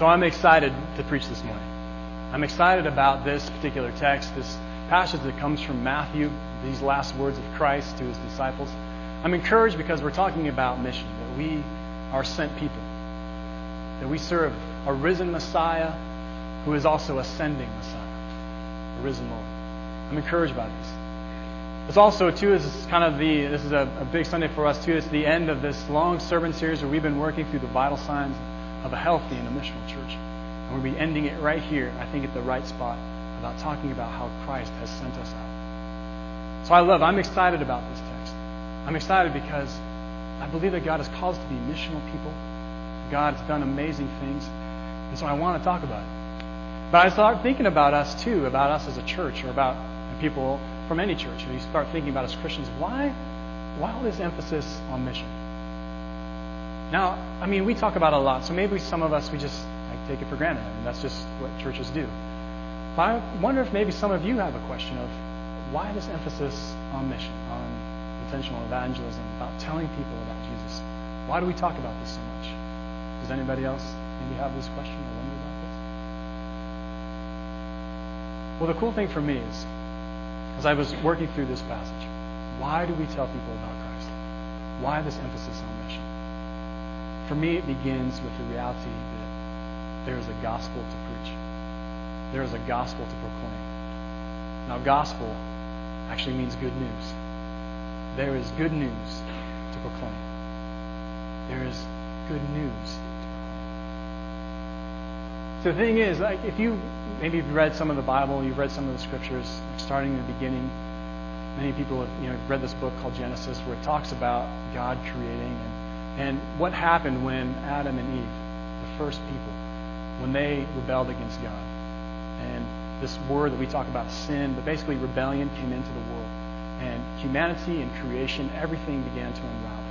So I'm excited to preach this morning. I'm excited about this particular text, this passage that comes from Matthew, these last words of Christ to his disciples. I'm encouraged because we're talking about mission, that we are sent people, that we serve a risen Messiah who is also ascending Messiah, a risen Lord. I'm encouraged by this. It's also, too, is kind of the, this is a, a big Sunday for us, too. It's the end of this long sermon series where we've been working through the vital signs of a healthy and a missional church. And we'll be ending it right here, I think, at the right spot, about talking about how Christ has sent us out. So I love, I'm excited about this text. I'm excited because I believe that God has called us to be missional people. God's done amazing things. And so I want to talk about it. But I start thinking about us, too, about us as a church, or about people from any church, and you start thinking about as Christians, why, why all this emphasis on mission? Now, I mean, we talk about a lot, so maybe some of us we just like take it for granted. I mean, that's just what churches do. But I wonder if maybe some of you have a question of why this emphasis on mission, on intentional evangelism, about telling people about Jesus. Why do we talk about this so much? Does anybody else maybe have this question or wonder about this? Well, the cool thing for me is as I was working through this passage. Why do we tell people about Christ? Why this emphasis on mission? For me, it begins with the reality that there is a gospel to preach. There is a gospel to proclaim. Now, gospel actually means good news. There is good news to proclaim. There is good news so the thing is, like, if you maybe you've read some of the Bible, you've read some of the scriptures, starting in the beginning. Many people have you know read this book called Genesis, where it talks about God creating and and what happened when Adam and Eve, the first people, when they rebelled against God, and this word that we talk about, sin, but basically rebellion came into the world, and humanity and creation, everything began to unravel.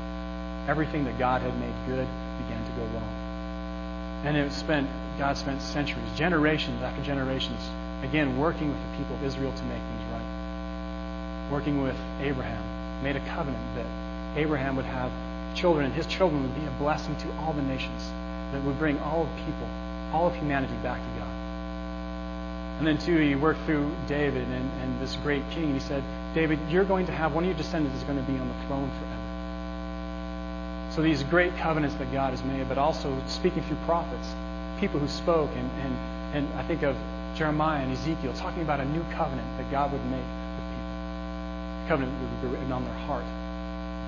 Everything that God had made good began to go wrong. And it spent God spent centuries, generations after generations, again, working with the people of Israel to make things right. Working with Abraham, made a covenant that Abraham would have children, and his children would be a blessing to all the nations, that would bring all of people, all of humanity back to God. And then, too, he worked through David and, and this great king. He said, David, you're going to have one of your descendants is going to be on the throne forever. So these great covenants that God has made, but also speaking through prophets, people who spoke, and, and, and I think of Jeremiah and Ezekiel talking about a new covenant that God would make with people. A covenant that would be written on their heart.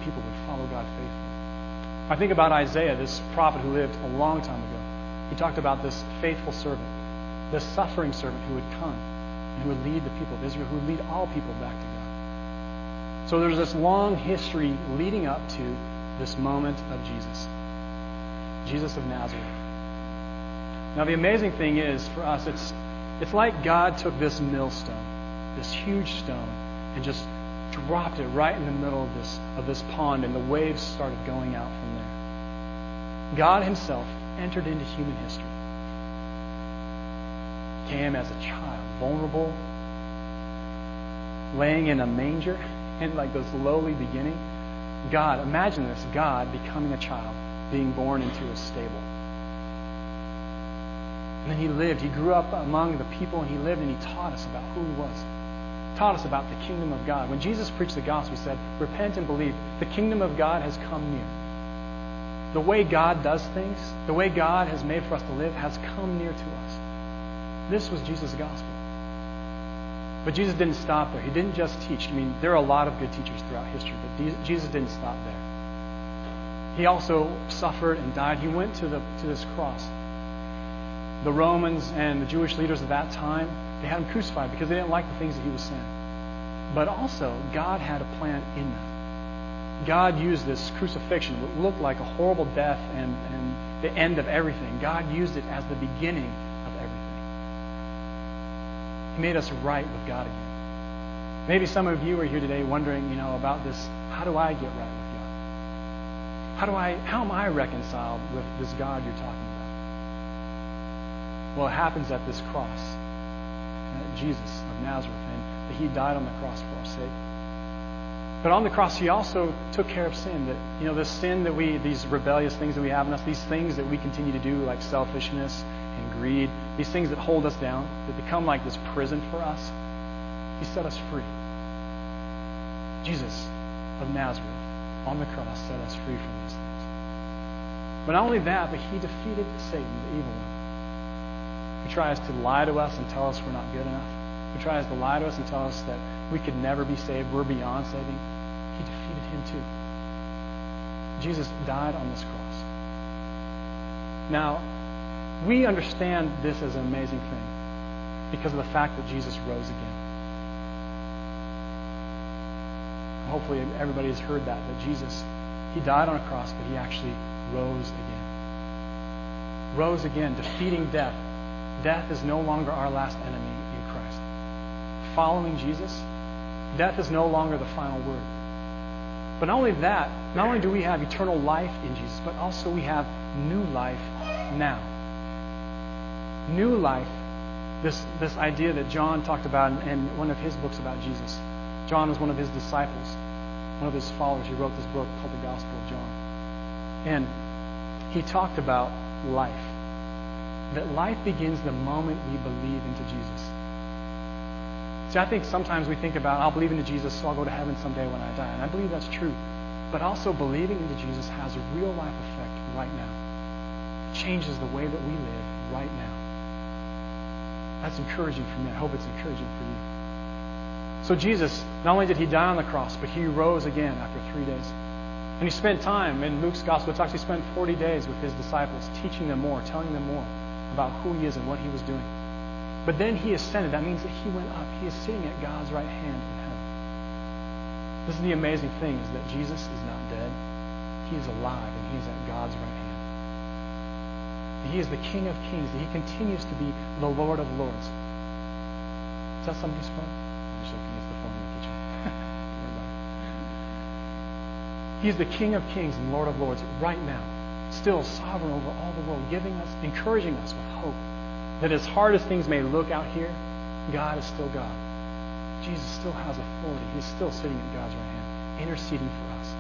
People would follow God faithfully. I think about Isaiah, this prophet who lived a long time ago. He talked about this faithful servant, this suffering servant who would come and who would lead the people of Israel, who would lead all people back to God. So there's this long history leading up to this moment of Jesus. Jesus of Nazareth. Now, the amazing thing is for us, it's, it's like God took this millstone, this huge stone, and just dropped it right in the middle of this, of this pond, and the waves started going out from there. God Himself entered into human history, came as a child, vulnerable, laying in a manger, in like this lowly beginning. God, imagine this God becoming a child, being born into a stable. And then he lived. He grew up among the people and he lived and he taught us about who he was. Taught us about the kingdom of God. When Jesus preached the gospel, he said, Repent and believe. The kingdom of God has come near. The way God does things, the way God has made for us to live, has come near to us. This was Jesus' gospel. But Jesus didn't stop there. He didn't just teach. I mean, there are a lot of good teachers throughout history, but Jesus didn't stop there. He also suffered and died. He went to, the, to this cross the Romans and the Jewish leaders of that time, they had him crucified because they didn't like the things that he was saying. But also, God had a plan in that. God used this crucifixion, what looked like a horrible death and, and the end of everything. God used it as the beginning of everything. He made us right with God again. Maybe some of you are here today wondering, you know, about this. How do I get right with God? How do I? How am I reconciled with this God you're talking about? Well, it happens at this cross. Uh, Jesus of Nazareth, and that he died on the cross for our sake. But on the cross, he also took care of sin. That you know, the sin that we, these rebellious things that we have in us, these things that we continue to do, like selfishness and greed, these things that hold us down, that become like this prison for us. He set us free. Jesus of Nazareth on the cross set us free from these things. But not only that, but he defeated Satan, the evil one, who tries to lie to us and tell us we're not good enough, who tries to lie to us and tell us that we could never be saved, we're beyond saving. He defeated him too. Jesus died on this cross. Now, we understand this as an amazing thing because of the fact that Jesus rose again. Hopefully, everybody has heard that, that Jesus, he died on a cross, but he actually rose again. Rose again, defeating death. Death is no longer our last enemy. Following Jesus, death is no longer the final word. But not only that, not only do we have eternal life in Jesus, but also we have new life now. New life, this, this idea that John talked about in, in one of his books about Jesus. John was one of his disciples, one of his followers. He wrote this book called the Gospel of John. And he talked about life. That life begins the moment we believe into Jesus. See, I think sometimes we think about, I'll believe into Jesus, so I'll go to heaven someday when I die. And I believe that's true. But also, believing into Jesus has a real life effect right now. It changes the way that we live right now. That's encouraging for me. I hope it's encouraging for you. So, Jesus, not only did he die on the cross, but he rose again after three days. And he spent time in Luke's gospel. It's actually spent 40 days with his disciples, teaching them more, telling them more about who he is and what he was doing. But then he ascended. That means that he went up. He is sitting at God's right hand in heaven. This is the amazing thing is that Jesus is not dead. He is alive and he is at God's right hand. He is the King of Kings. He continues to be the Lord of Lords. Is that somebody's phone? I'm just joking. It's the phone in the kitchen. he is the King of Kings and Lord of Lords right now. Still sovereign over all the world, giving us, encouraging us with hope that as hard as things may look out here, God is still God. Jesus still has authority. He's still sitting at God's right hand, interceding for us,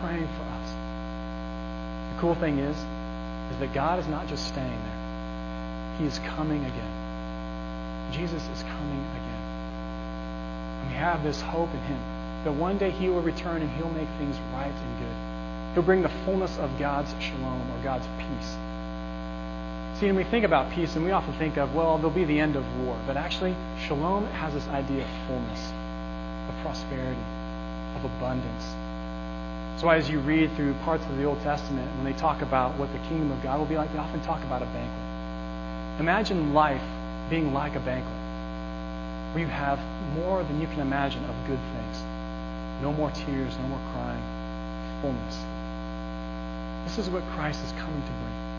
praying for us. The cool thing is, is that God is not just staying there. He is coming again. Jesus is coming again. And we have this hope in Him that one day He will return and He'll make things right and good. He'll bring the fullness of God's shalom or God's peace. See, when we think about peace, and we often think of, well, there'll be the end of war. But actually, shalom has this idea of fullness, of prosperity, of abundance. So as you read through parts of the Old Testament, when they talk about what the kingdom of God will be like, they often talk about a banquet. Imagine life being like a banquet, where you have more than you can imagine of good things. No more tears, no more crying, fullness. This is what Christ is coming to bring.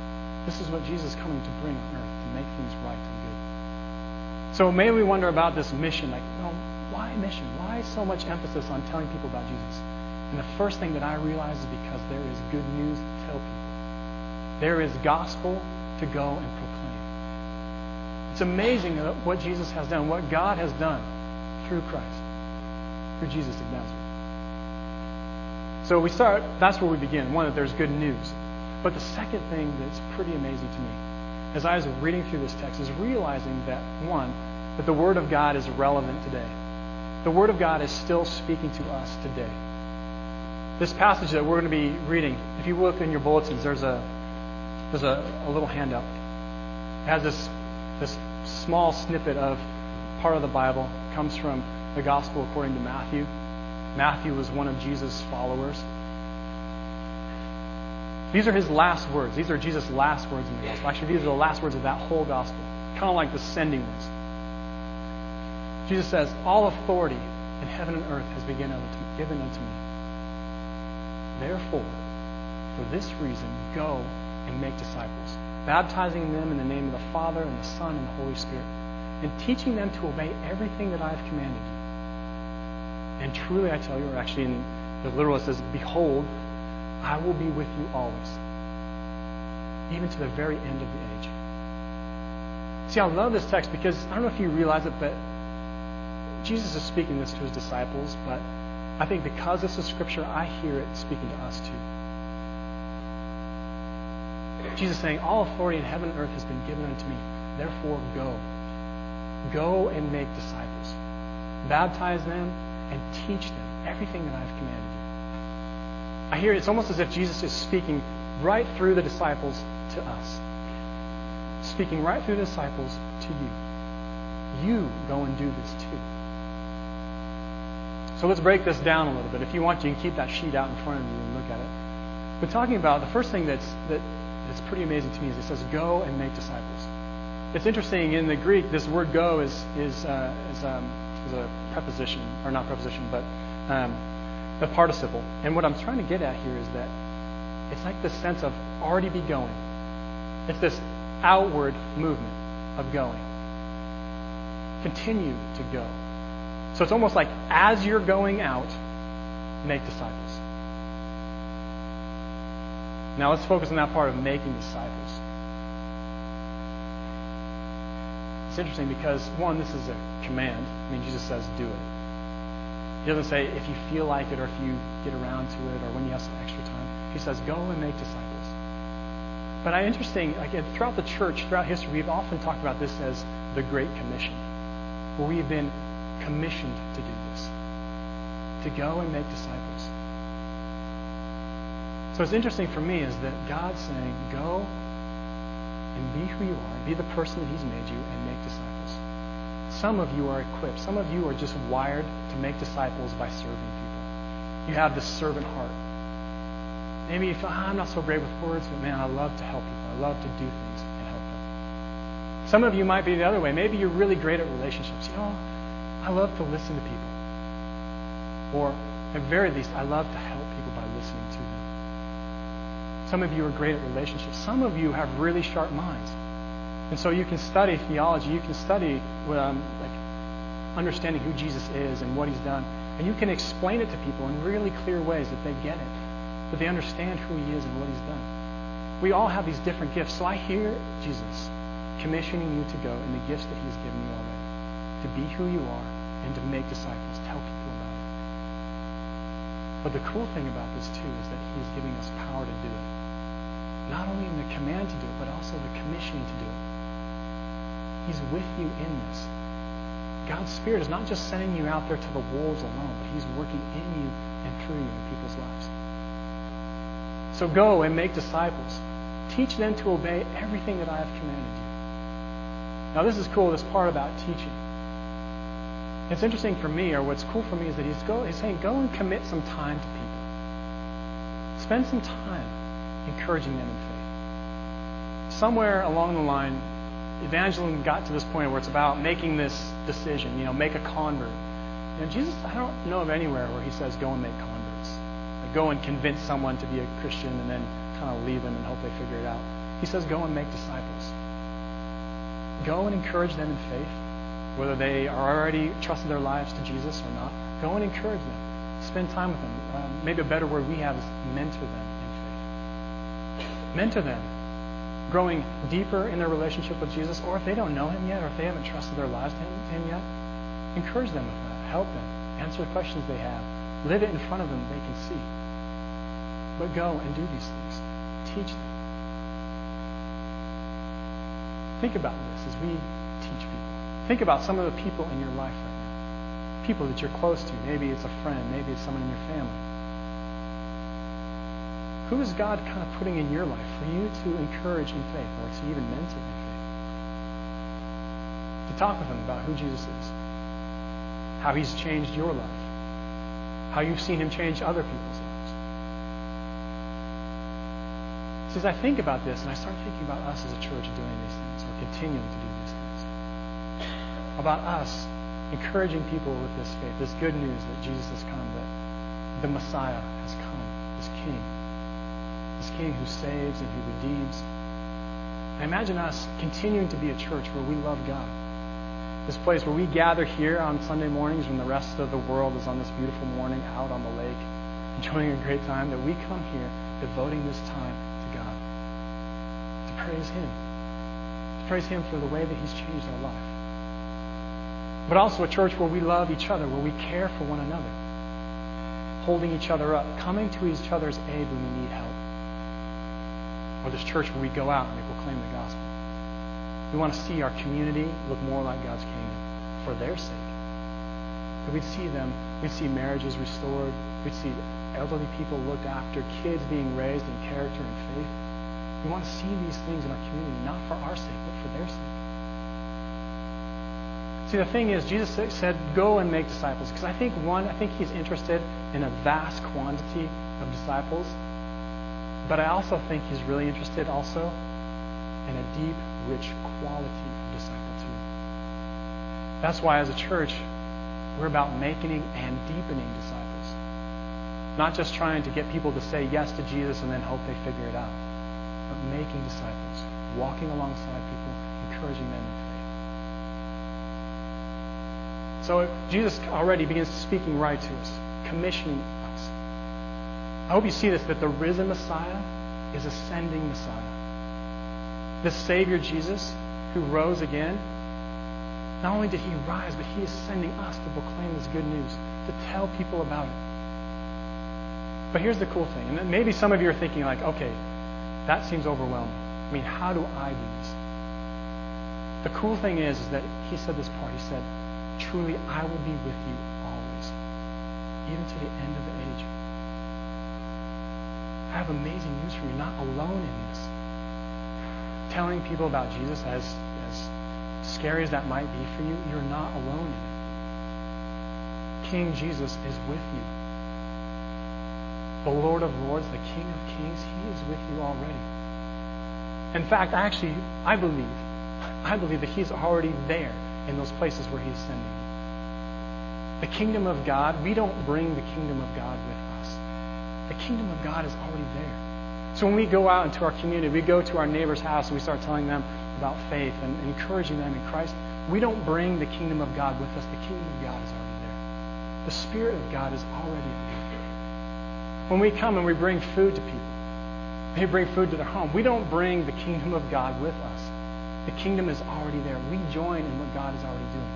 This is what Jesus is coming to bring on earth, to make things right and good. So may we wonder about this mission. Like, you know, why mission? Why so much emphasis on telling people about Jesus? And the first thing that I realize is because there is good news to tell people. There is gospel to go and proclaim. It's amazing what Jesus has done, what God has done through Christ, through Jesus of Nazareth. So we start, that's where we begin. One, that there's good news. But the second thing that's pretty amazing to me, as I was reading through this text, is realizing that, one, that the Word of God is relevant today. The Word of God is still speaking to us today. This passage that we're going to be reading, if you look in your bulletins, there's a there's a, a little handout. It has this this small snippet of part of the Bible. It comes from the Gospel according to Matthew. Matthew was one of Jesus' followers. These are his last words. These are Jesus' last words in the gospel. Actually, these are the last words of that whole gospel. Kind of like the sending words. Jesus says, All authority in heaven and earth has been given unto me. Therefore, for this reason, go and make disciples, baptizing them in the name of the Father and the Son and the Holy Spirit, and teaching them to obey everything that I have commanded you. And truly I tell you, or actually in the literal it says, Behold, I will be with you always, even to the very end of the age. See, I love this text because I don't know if you realize it, but Jesus is speaking this to his disciples, but I think because this is Scripture, I hear it speaking to us too. Jesus saying, All authority in heaven and earth has been given unto me. Therefore, go. Go and make disciples. Baptize them and teach them everything that I've commanded. I hear it's almost as if Jesus is speaking right through the disciples to us. Speaking right through the disciples to you. You go and do this too. So let's break this down a little bit. If you want, you can keep that sheet out in front of you and look at it. We're talking about the first thing that's that that's pretty amazing to me is it says, "Go and make disciples." It's interesting in the Greek. This word "go" is is uh, is, um, is a preposition, or not preposition, but um, a participle. And what I'm trying to get at here is that it's like this sense of already be going. It's this outward movement of going. Continue to go. So it's almost like as you're going out, make disciples. Now let's focus on that part of making disciples. It's interesting because, one, this is a command. I mean, Jesus says, do it. He doesn't say if you feel like it or if you get around to it or when you have some extra time. He says, go and make disciples. But I interesting, like throughout the church, throughout history, we've often talked about this as the Great Commission, where we've been commissioned to do this, to go and make disciples. So what's interesting for me is that God's saying, go and be who you are, be the person that He's made you, and make disciples. Some of you are equipped. Some of you are just wired to make disciples by serving people. You have this servant heart. Maybe you feel, oh, I'm not so great with words, but man, I love to help people. I love to do things and help them. Some of you might be the other way. Maybe you're really great at relationships. You know, I love to listen to people. Or, at very least, I love to help people by listening to them. Some of you are great at relationships. Some of you have really sharp minds. And so you can study theology. You can study um, like understanding who Jesus is and what he's done. And you can explain it to people in really clear ways that they get it, that they understand who he is and what he's done. We all have these different gifts. So I hear Jesus commissioning you to go in the gifts that he's given you already, to be who you are and to make disciples, tell people about it. But the cool thing about this, too, is that he's giving us power to do it not only in the command to do it, but also the commissioning to do it. He's with you in this. God's Spirit is not just sending you out there to the wolves alone, but He's working in you and through you in people's lives. So go and make disciples. Teach them to obey everything that I have commanded you. Now, this is cool, this part about teaching. It's interesting for me, or what's cool for me, is that he's, go, he's saying, go and commit some time to people. Spend some time encouraging them in faith. Somewhere along the line, evangelism got to this point where it's about making this decision, you know, make a convert. Know, Jesus, I don't know of anywhere where he says, go and make converts. Like, go and convince someone to be a Christian and then kind of leave them and hope they figure it out. He says, go and make disciples. Go and encourage them in faith, whether they are already trusted their lives to Jesus or not. Go and encourage them. Spend time with them. Um, maybe a better word we have is mentor them in faith. mentor them, growing deeper in their relationship with Jesus, or if they don't know Him yet, or if they haven't trusted their lives to Him yet, encourage them with that. Help them. Answer the questions they have. Live it in front of them they can see. But go and do these things. Teach them. Think about this as we teach people. Think about some of the people in your life right now. People that you're close to. Maybe it's a friend. Maybe it's someone in your family who is God kind of putting in your life for you to encourage in faith or to even mentor in faith? To talk with him about who Jesus is, how he's changed your life, how you've seen him change other people's lives. So as I think about this and I start thinking about us as a church doing these things or continuing to do these things, about us encouraging people with this faith, this good news that Jesus has come, that the Messiah has come, this King this King who saves and who redeems. I imagine us continuing to be a church where we love God. This place where we gather here on Sunday mornings when the rest of the world is on this beautiful morning out on the lake, enjoying a great time, that we come here devoting this time to God, to praise Him, to praise Him for the way that He's changed our life. But also a church where we love each other, where we care for one another, holding each other up, coming to each other's aid when we need help. Or this church where we go out and we proclaim the gospel. We want to see our community look more like God's kingdom for their sake. That we'd see them, we'd see marriages restored, we'd see elderly people looked after, kids being raised in character and faith. We want to see these things in our community, not for our sake, but for their sake. See, the thing is, Jesus said, go and make disciples. Because I think, one, I think he's interested in a vast quantity of disciples. But I also think he's really interested also in a deep, rich quality of disciple too. That's why as a church, we're about making and deepening disciples. Not just trying to get people to say yes to Jesus and then hope they figure it out. But making disciples, walking alongside people, encouraging them in faith. So Jesus already begins speaking right to us, commissioning. I hope you see this that the risen Messiah is ascending Messiah. The Savior Jesus, who rose again, not only did he rise, but he is sending us to proclaim this good news, to tell people about it. But here's the cool thing, and maybe some of you are thinking, like, okay, that seems overwhelming. I mean, how do I do this? The cool thing is, is that he said this part. He said, Truly, I will be with you always, even to the end of the age. I have amazing news for you. You're not alone in this. Telling people about Jesus, as, as scary as that might be for you, you're not alone in it. King Jesus is with you. The Lord of Lords, the King of Kings, He is with you already. In fact, actually, I believe, I believe that He's already there in those places where He's sending. The kingdom of God, we don't bring the kingdom of God with us. The kingdom of God is already there. So when we go out into our community, we go to our neighbor's house and we start telling them about faith and encouraging them in Christ, we don't bring the kingdom of God with us. The kingdom of God is already there. The Spirit of God is already there. When we come and we bring food to people, they bring food to their home, we don't bring the kingdom of God with us. The kingdom is already there. We join in what God is already doing.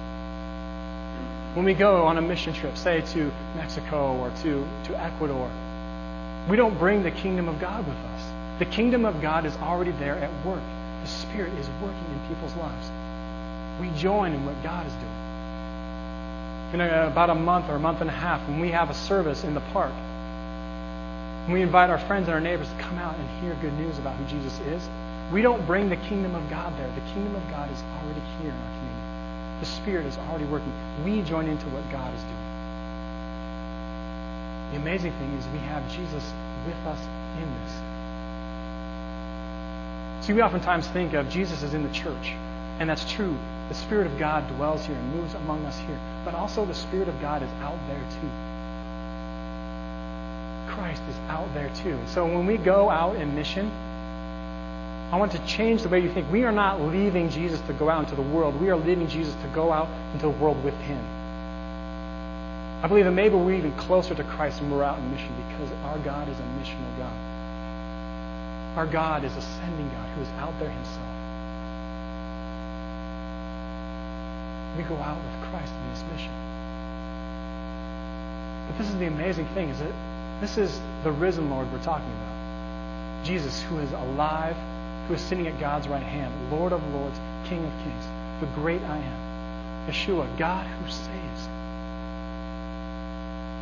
When we go on a mission trip, say to Mexico or to, to Ecuador, we don't bring the kingdom of God with us. The kingdom of God is already there at work. The Spirit is working in people's lives. We join in what God is doing. In uh, about a month or a month and a half, when we have a service in the park, we invite our friends and our neighbors to come out and hear good news about who Jesus is, we don't bring the kingdom of God there. The kingdom of God is already here in our community. The Spirit is already working. We join into what God is doing. The amazing thing is we have Jesus with us in this. See, we oftentimes think of Jesus as in the church, and that's true. The Spirit of God dwells here and moves among us here. But also, the Spirit of God is out there too. Christ is out there too. So when we go out in mission, I want to change the way you think. We are not leaving Jesus to go out into the world. We are leaving Jesus to go out into the world with Him. I believe that maybe we're even closer to Christ when we're out in mission because our God is a missional God. Our God is a sending God who is out there Himself. We go out with Christ in this mission. But this is the amazing thing, is that this is the risen Lord we're talking about. Jesus, who is alive, who is sitting at God's right hand, Lord of lords, King of kings, the great I am. Yeshua, God who saves.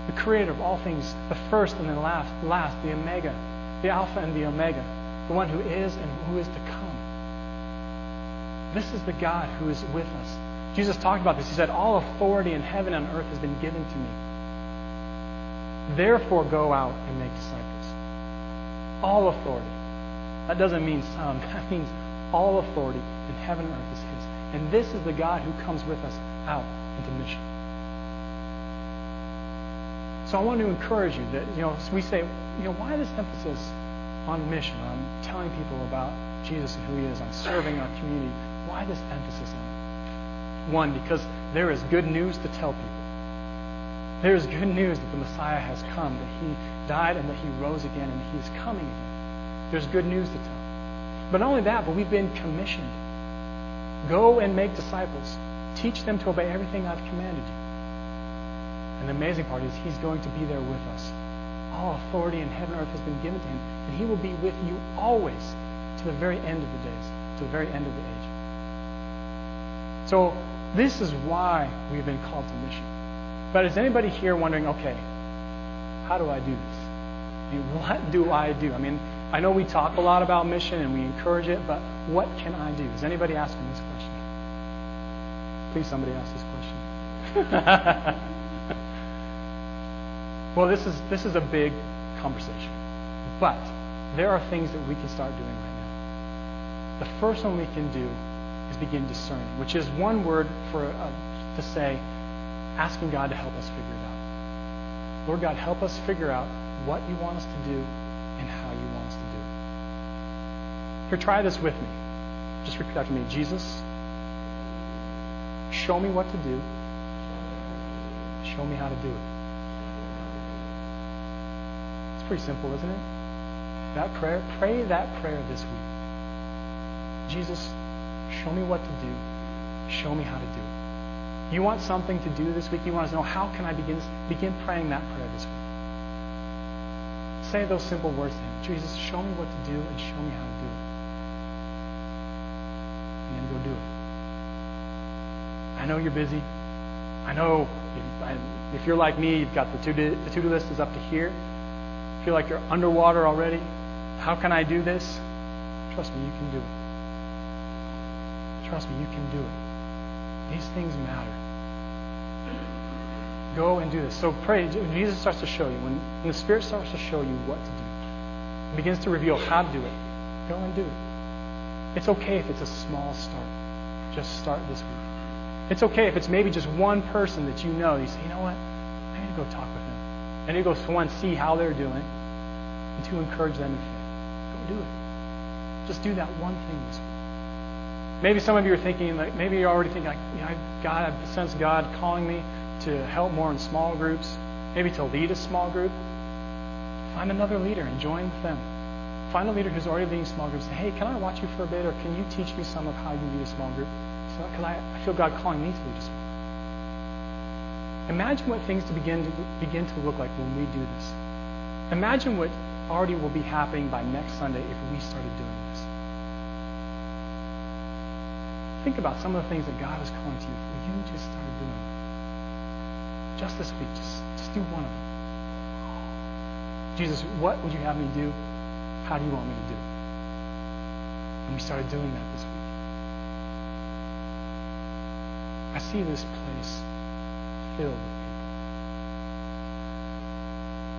The creator of all things, the first and the last, last, the Omega, the Alpha and the Omega, the one who is and who is to come. This is the God who is with us. Jesus talked about this. He said, All authority in heaven and earth has been given to me. Therefore, go out and make disciples. All authority. That doesn't mean some. That means all authority in heaven and earth is His. And this is the God who comes with us out into mission. So I want to encourage you that, you know, we say, you know, why this emphasis on mission, on telling people about Jesus and who He is, on serving our community? Why this emphasis on it? One, because there is good news to tell people. There is good news that the Messiah has come, that He died and that He rose again and He is coming again. There's good news to tell. But not only that, but we've been commissioned. Go and make disciples. Teach them to obey everything I've commanded you. And the amazing part is he's going to be there with us. All authority in heaven and earth has been given to him, and he will be with you always to the very end of the days, to the very end of the age. So this is why we've been called to mission. But is anybody here wondering, okay, how do I do this? I mean, what do I do? I mean, I know we talk a lot about mission and we encourage it, but what can I do? Is anybody asking this question? Please, somebody ask this question. well, this is this is a big conversation, but there are things that we can start doing right now. The first one we can do is begin discerning, which is one word for uh, to say, asking God to help us figure it out. Lord God, help us figure out what you want us to do and how you want us to do it. Here, try this with me. Just repeat after me. Jesus, show me what to do. Show me how to do it. Pretty simple, isn't it? That prayer, pray that prayer this week. Jesus, show me what to do. Show me how to do it. You want something to do this week? You want to know how can I begin begin praying that prayer this week? Say those simple words to him. Jesus, show me what to do and show me how to do it. And then go do it. I know you're busy. I know if, if you're like me, you've got the to-do, the to-do list is up to here. Feel like you're underwater already. How can I do this? Trust me, you can do it. Trust me, you can do it. These things matter. Go and do this. So pray. Jesus starts to show you. When, when the Spirit starts to show you what to do, it begins to reveal how to do it. Go and do it. It's okay if it's a small start. Just start this week. It's okay if it's maybe just one person that you know. You say, you know what? I need to go talk I to go, one, see how they're doing, and to encourage them in faith. Go do it. Just do that one thing this week. Maybe some of you are thinking, like, maybe you're already thinking, like, you know, God, I sense God calling me to help more in small groups, maybe to lead a small group. Find another leader and join with them. Find a leader who's already leading small groups. Say, hey, can I watch you for a bit, or can you teach me some of how you lead a small group? Because I, I feel God calling me to lead a small group. Imagine what things to begin to begin to look like when we do this. Imagine what already will be happening by next Sunday if we started doing this. Think about some of the things that God is calling to you. Will you just start doing? Just this week, just, just do one of them. Jesus, what would you have me do? How do you want me to do it? And we started doing that this week. I see this place filled with.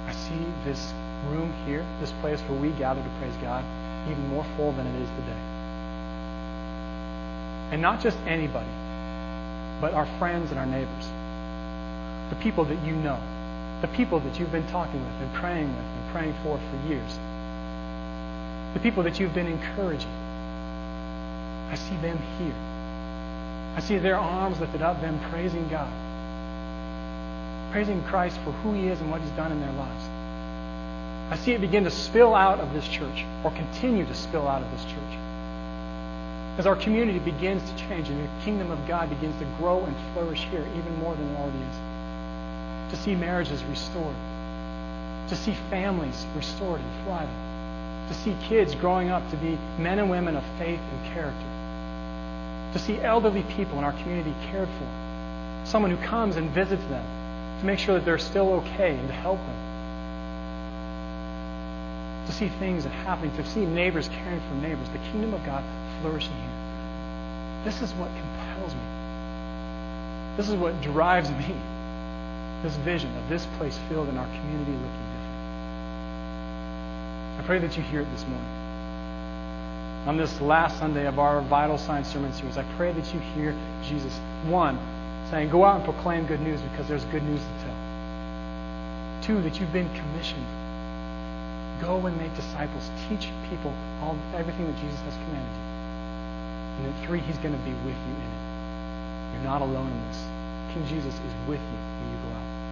I see this room here, this place where we gather to praise God, even more full than it is today. And not just anybody, but our friends and our neighbors. The people that you know. The people that you've been talking with and praying with and praying for for years. The people that you've been encouraging. I see them here. I see their arms lifted up, them praising God. Praising Christ for who He is and what He's done in their lives. I see it begin to spill out of this church, or continue to spill out of this church. As our community begins to change and the kingdom of God begins to grow and flourish here even more than it already is. To see marriages restored. To see families restored and thriving. To see kids growing up to be men and women of faith and character. To see elderly people in our community cared for. Someone who comes and visits them to make sure that they're still okay and to help them. To see things happening, to see neighbors caring for neighbors, the kingdom of God flourishing here. This is what compels me. This is what drives me. This vision of this place filled and our community looking different. I pray that you hear it this morning. On this last Sunday of our Vital Signs Sermon Series, I pray that you hear Jesus, one, saying, Go out and proclaim good news because there's good news to tell. Two, that you've been commissioned. Go and make disciples. Teach people all everything that Jesus has commanded you. And then three, he's going to be with you in it. You're not alone in this. King Jesus is with you when you go out.